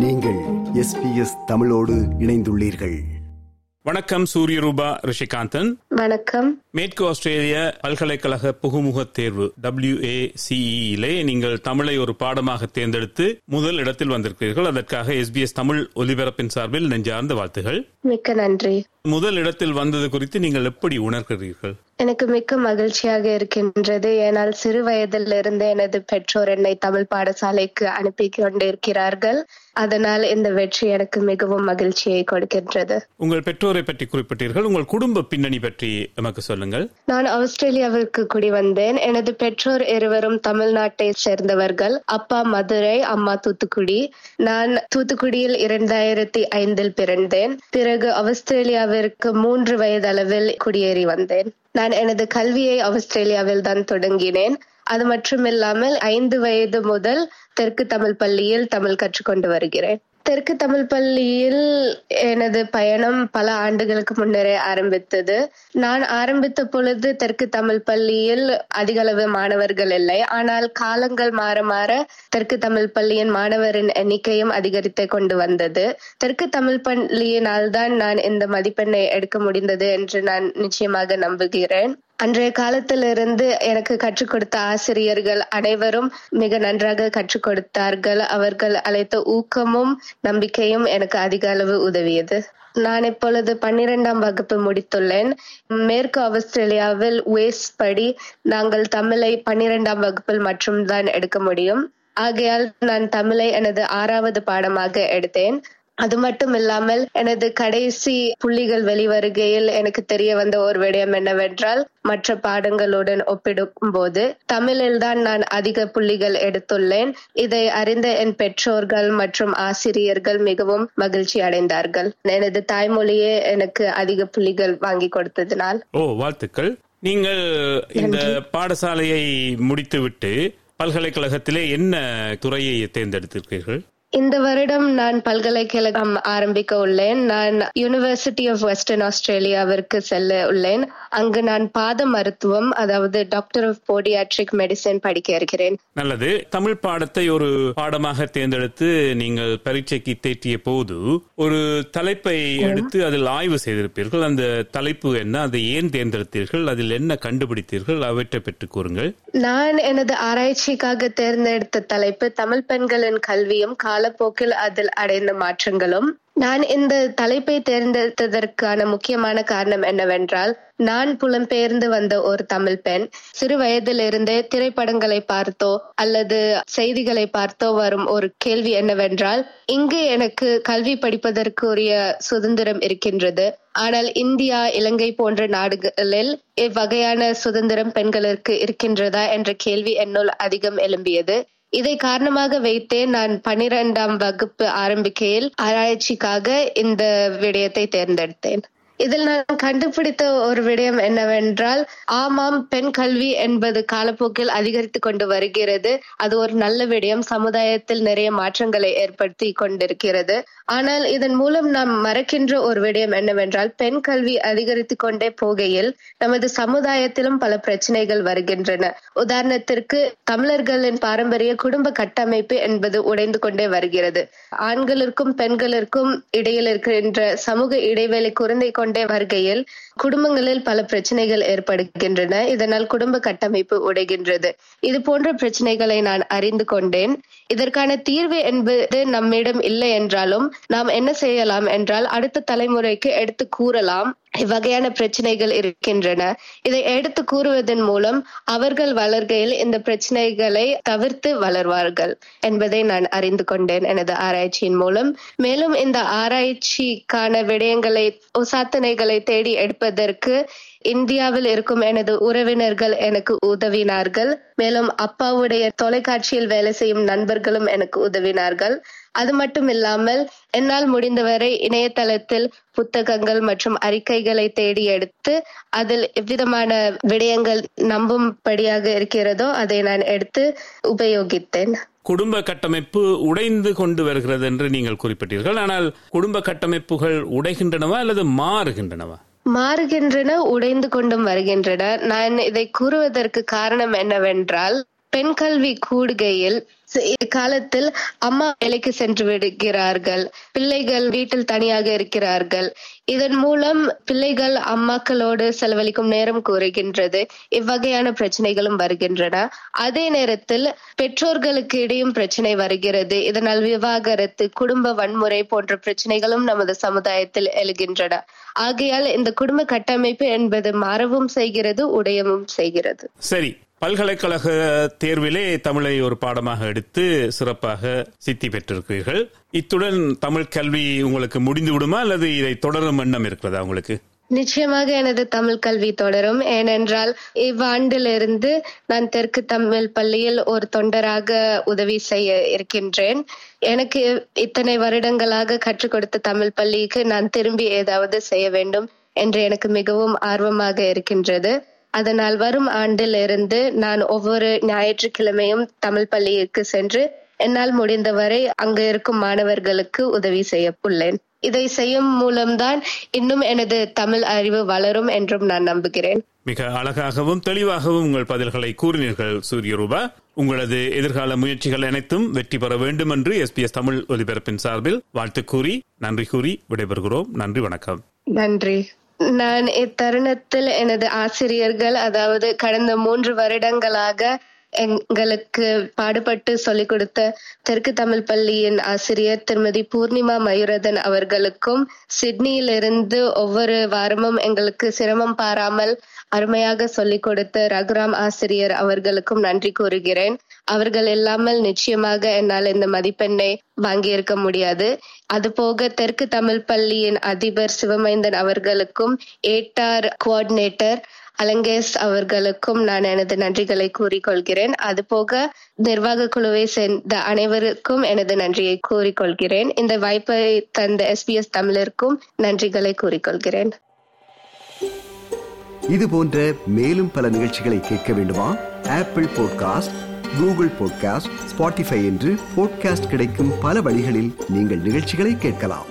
நீங்கள் எஸ்பிஎஸ் தமிழோடு இணைந்துள்ளீர்கள். வணக்கம் சூரியரூபா ரிஷிகாந்தன். வணக்கம். மேற்கு ஆஸ்திரேலிய பல்கலைக்கழக புகுமுக தேர்வு டபிள்யூஏசிஇலே நீங்கள் தமிழை ஒரு பாடமாக தேர்ந்தெடுத்து முதல் இடத்தில் வந்திருக்கிறீர்கள். அதற்காக எஸ்பிஎஸ் தமிழ் ஒலிபரப்பின் சார்பில் நெஞ்சார்ந்த வாழ்த்துகள். மிக்க நன்றி. முதல் இடத்தில் வந்தது குறித்து நீங்கள் எப்படி உணர்கிறீர்கள்? எனக்கு மிக்க மகிழ்ச்சியாக இருக்கின்றது. ஏனால் சிறு வயதிலிருந்து எனது பெற்றோர் என்னை தமிழ் பாடசாலைக்கு அனுப்பி கொண்டிருக்கிறார்கள் அதனால் இந்த வெற்றி எனக்கு மிகவும் மகிழ்ச்சியை கொடுக்கின்றது. உங்கள் பெற்றோரை பற்றி குறிப்பிட்டீர்கள். உங்கள் குடும்ப பின்னணி பற்றி எமக்கு சொல்லுங்கள். நான் ஆஸ்திரேலியாவிற்கு குடி வந்தேன் எனது பெற்றோர் இருவரும் தமிழ்நாட்டை சேர்ந்தவர்கள். அப்பா மதுரை அம்மா தூத்துக்குடி. நான் தூத்துக்குடியில் இரண்டாயிரத்தி ஐந்தில் பிறந்தேன். பிறகு ஆஸ்திரேலியாவிற்கு மூன்று வயதளவில் குடியேறி வந்தேன். நான் எனது கல்வியை ஆஸ்திரேலியாவில் தான் தொடங்கினேன். அது மட்டுமில்லாமல் ஐந்து வயது முதல் தெற்கு தமிழ் பள்ளியில் தமிழ் கற்றுக்கொண்டு வருகிறேன். தெற்கு தமிழ் பள்ளியில் எனது பயணம் பல ஆண்டுகளுக்கு முன்னரே ஆரம்பித்தது. நான் ஆரம்பித்த பொழுது தெற்கு தமிழ் பள்ளியில் அதிகளவு மாணவர்கள் இல்லை. ஆனால் காலங்கள் மாற மாற தெற்கு தமிழ் பள்ளியின் மாணவரின் எண்ணிக்கையும் அதிகரித்து கொண்டு வந்தது. தெற்கு தமிழ் பள்ளியினால் தான் நான் இந்த மதிப்பெண்ணை எடுக்க முடிந்தது என்று நான் நிச்சயமாக நம்புகிறேன். அன்றைய காலத்திலிருந்து எனக்கு கற்றுக் கொடுத்த ஆசிரியர்கள் அனைவரும் மிக நன்றாக கற்றுக் கொடுத்தார்கள். அவர்கள் அழைத்த ஊக்கமும் நம்பிக்கையும் எனக்கு அதிக அளவு உதவியது. நான் இப்பொழுது பன்னிரெண்டாம் வகுப்பு முடித்துள்ளேன். மேற்கு ஆஸ்திரேலியாவில் வேஸ் படி நாங்கள் தமிழை பன்னிரெண்டாம் வகுப்பில் மட்டும்தான் எடுக்க முடியும். ஆகையால் நான் தமிழை எனது ஆறாவது பாடமாக எடுத்தேன். அது மட்டும் இல்லாமல் எனது கடைசி புள்ளிகள் வெளிவருகையில் எனக்கு தெரிய வந்த ஒரு விடயம் என்னவென்றால் மற்ற பாடங்களுடன் ஒப்பிடும் போது தமிழில் தான் நான் அதிக புள்ளிகள் எடுத்துள்ளேன். இதை அறிந்த என் பெற்றோர்கள் மற்றும் ஆசிரியர்கள் மிகவும் மகிழ்ச்சி அடைந்தார்கள். எனது தாய்மொழியே எனக்கு அதிக புள்ளிகள் வாங்கி கொடுத்ததினால். ஓ வாழ்த்துக்கள். நீங்கள் இந்த பாடசாலையை முடித்துவிட்டு பல்கலைக்கழகத்திலே என்ன துறையை தேர்ந்தெடுத்திருக்கிறீர்கள்? இந்த வருடம் நான் பல்கலைக்கழகம் ஆரம்பிக்க உள்ளேன். நான் யூனிவர்சிட்டி ஆஃப் வெஸ்டர்ன் ஆஸ்திரேலியாவிற்கு செல்ல உள்ளேன். அங்கு நான் பாத மருத்துவம் அதாவது டாக்டர் ஆஃப் போடியாட்ரிக் மெடிசன் படிக்க இருக்கிறேன். நல்லது. தமிழ் பாடத்தை ஒரு பாடமாக தேர்ந்தெடுத்து நீங்கள் பரீட்சைக்கு தேற்றிய போது ஒரு தலைப்பை எடுத்து அதில் ஆய்வு செய்திருப்பீர்கள். அந்த தலைப்பு என்ன? அதை ஏன் தேர்ந்தெடுத்தீர்கள்? அதில் என்ன கண்டுபிடித்தீர்கள்? அவற்றை பெற்றுக் கூறுங்கள். நான் எனது ஆராய்ச்சிக்காக தேர்ந்தெடுத்த தலைப்பு தமிழ் பெண்களின் கல்வியும் காலப்போக்கில் அதில் அடைந்த மாற்றங்களும் நான் இந்த தலைப்பை தேர்ந்தெடுத்ததற்கான முக்கியமான காரணம் என்னவென்றால் நான் புலம்பெயர்ந்து வந்த ஒரு தமிழ் பெண் சிறு வயதிலிருந்தே திரைப்படங்களை பார்த்தோ அல்லது செய்திகளை பார்த்தோ வரும் ஒரு கேள்வி என்னவென்றால் இங்கு எனக்கு கல்வி படிப்பதற்குரிய சுதந்திரம் இருக்கின்றது. ஆனால் இந்தியா இலங்கை போன்ற நாடுகளில் இவ்வகையான சுதந்திரம் பெண்களுக்கு இருக்கின்றதா என்ற கேள்வி என்னுள் அதிகம் எழும்பியது. இதை காரணமாக வைத்தே நான் பனிரெண்டாம் வகுப்பு ஆரம்பிக்கையில் ஆராய்ச்சிக்காக இந்த விடயத்தை தேர்ந்தெடுத்தேன். இதில் நான் கண்டுபிடித்த ஒரு விடயம் என்னவென்றால் ஆமாம் பெண் கல்வி என்பது காலப்போக்கில் அதிகரித்து கொண்டு வருகிறது. அது ஒரு நல்ல விடயம். சமுதாயத்தில் நிறைய மாற்றங்களை ஏற்படுத்தி கொண்டிருக்கிறது. ஆனால் இதன் மூலம் நாம் மறக்கின்ற ஒரு விடயம் என்னவென்றால் பெண் கல்வி அதிகரித்து கொண்டே போகையில் நமது சமுதாயத்திலும் பல பிரச்சனைகள் வருகின்றன. உதாரணத்திற்கு தமிழர்களின் பாரம்பரிய குடும்ப கட்டமைப்பு என்பது உடைந்து கொண்டே வருகிறது. ஆண்களுக்கும் பெண்களுக்கும் இடையில் இருக்கின்ற சமூக இடைவெளி குறைந்தை கொண்டு வருகையில் குடும்பங்களில் பல பிரச்சனைகள் ஏற்படுகின்றன. இதனால் குடும்ப கட்டமைப்பு உடைகின்றது. இது போன்ற பிரச்சனைகளை நான் அறிந்து கொண்டேன். இதற்கான தீர்வு என்பது நம்மிடம் இல்லை என்றாலும் நாம் என்ன செய்யலாம் என்றால் அடுத்த தலைமுறைக்கு எடுத்து கூறலாம். இவ்வகையான பிரச்சனைகள் இருக்கின்றன. இதை எடுத்து கூறுவதன் மூலம் அவர்கள் வளர்கையில் இந்த பிரச்சனைகளை தவிர்த்து வளர்வார்கள் என்பதை நான் அறிந்து கொண்டேன் எனது ஆராய்ச்சியின் மூலம். மேலும் இந்த ஆராய்ச்சிக்கான விடயங்களை சாத்தனைகளை தேடி எடுப்பதற்கு இந்தியாவில் இருக்கும் எனது உறவினர்கள் எனக்கு உதவினார்கள். மேலும் அப்பாவுடைய தொலைக்காட்சியில் வேலை செய்யும் நண்பர்களும் எனக்கு உதவினார்கள். அது மட்டும் இல்லாமல் என்னால் முடிந்தவரை இணையதளத்தில் புத்தகங்கள் மற்றும் அறிக்கைகளை தேடி எடுத்து அதில் எவ்விதமான விடயங்கள் நம்பும்படியாக இருக்கிறதோ அதை நான் எடுத்து உபயோகித்தேன். குடும்ப கட்டமைப்பு உடைந்து கொண்டு வருகிறது என்று நீங்கள் குறிப்பிட்டீர்கள். ஆனால் குடும்ப கட்டமைப்புகள் உடைகின்றனவா அல்லது மாறுகின்றனவா? மாறுகின்றன உடைந்து கொண்டும் வருகின்றன. நான் இதை கூறுவதற்கு காரணம் என்னவென்றால் பெண் கல்வி கூடுகையில் காலத்தில் அம்மா வேலைக்கு சென்று விடுகிறார்கள். பிள்ளைகள் வீட்டில் தனியாக இருக்கிறார்கள். இதன் மூலம் பிள்ளைகள் அம்மாக்களோடு செலவழிக்கும் நேரம் கூறுகின்றது. இவ்வகையான பிரச்சனைகளும் வருகின்றன. அதே நேரத்தில் பெற்றோர்களுக்கு இடையும் பிரச்சனை வருகிறது. இதனால் விவாகரத்து குடும்ப வன்முறை போன்ற பிரச்சனைகளும் நமது சமுதாயத்தில் எழுகின்றன. ஆகையால் இந்த குடும்ப கட்டமைப்பு என்பது மாறவும் செய்கிறது உடையவும் செய்கிறது. சரி பல்கலைக்கழக தேர்விலே தமிழை ஒரு பாடமாக எடுத்து சிறப்பாக சித்தி பெற்றிருக்கிறீர்கள். இத்துடன் தமிழ் கல்வி உங்களுக்கு முடிந்து விடுமா அல்லது இதை தொடரும் எண்ணம் இருக்கிறதா உங்களுக்கு? நிச்சயமாக எனது தமிழ் கல்வி தொடரும். ஏனென்றால் இவ்வாண்டிலிருந்து நான் தெற்கு தமிழ் பள்ளியில் ஒரு தொண்டராக உதவி செய்ய இருக்கின்றேன். எனக்கு இத்தனை வருடங்களாக கற்றுக் கொடுத்த தமிழ் பள்ளிக்கு நான் திரும்பி ஏதாவது செய்ய வேண்டும் என்று எனக்கு மிகவும் ஆர்வமாக இருக்கின்றது. அதனால் வரும் ஆண்டிலிருந்து நான் ஒவ்வொரு ஞாயிற்றுக்கிழமையும் தமிழ் பள்ளிக்கு சென்று என்னால் முடிந்தவரை அங்கு இருக்கும் மாணவர்களுக்கு உதவி செய்ய உள்ளேன் இதை செய்யும் மூலம்தான் இன்னும் எனது தமிழ் அறிவு வளரும் என்றும் நான் நம்புகிறேன். மிக அழகாகவும் தெளிவாகவும் உங்கள் பதில்களை கூறினீர்கள் சூரியரூபா. உங்களது எதிர்கால முயற்சிகள் அனைத்தும் வெற்றி பெற வேண்டும் என்று எஸ்பிஎஸ் தமிழ் ஒலிபரப்பின் சார்பில் வாழ்த்து கூறி நன்றி கூறி விடைபெறுகிறோம். நன்றி வணக்கம். நன்றி. நான் இத்தருணத்தில் எனது ஆசிரியர்கள் அதாவது கடந்த மூன்று வருடங்களாக எங்களுக்கு பாடுபட்டு சொல்லிக் கொடுத்த தெற்கு தமிழ் பள்ளியின் ஆசிரியர் திருமதி பூர்ணிமா மயூரதன் அவர்களுக்கும் சிட்னியிலிருந்து ஒவ்வொரு வாரமும் எங்களுக்கு சிரமம் பாராமல் அருமையாக சொல்லிக் கொடுத்த ரகுராம் ஆசிரியர் அவர்களுக்கும் நன்றி கூறுகிறேன். அவர்கள் இல்லாமல் நிச்சயமாக என்னால் இந்த மதிப்பெண்ணை வாங்கியிருக்க முடியாது. அதுபோக தெற்கு தமிழ் பள்ளியின் அதிபர் சிவமைந்தன் அவர்களுக்கும் ஏட்டார் கோஆர்டினேட்டர் அலங்கேஸ் அவர்களுக்கும் நான் எனது நன்றிகளை கூறிக்கொள்கிறேன். அதுபோக நிர்வாக குழுவை சேர்ந்த அனைவருக்கும் எனது நன்றியை கூறிக்கொள்கிறேன். இந்த வாய்ப்பை தந்த எஸ்பிஎஸ் தமிழருக்கும் நன்றிகளை கூறிக்கொள்கிறேன். இது போன்ற மேலும் பல நிகழ்ச்சிகளை கேட்க வேண்டுமா? Apple podcast Google podcast Spotify என்று பாட்காஸ்ட் கிடைக்கும் பல வழிகளில் நீங்கள் நிகழ்ச்சிகளை கேட்கலாம்.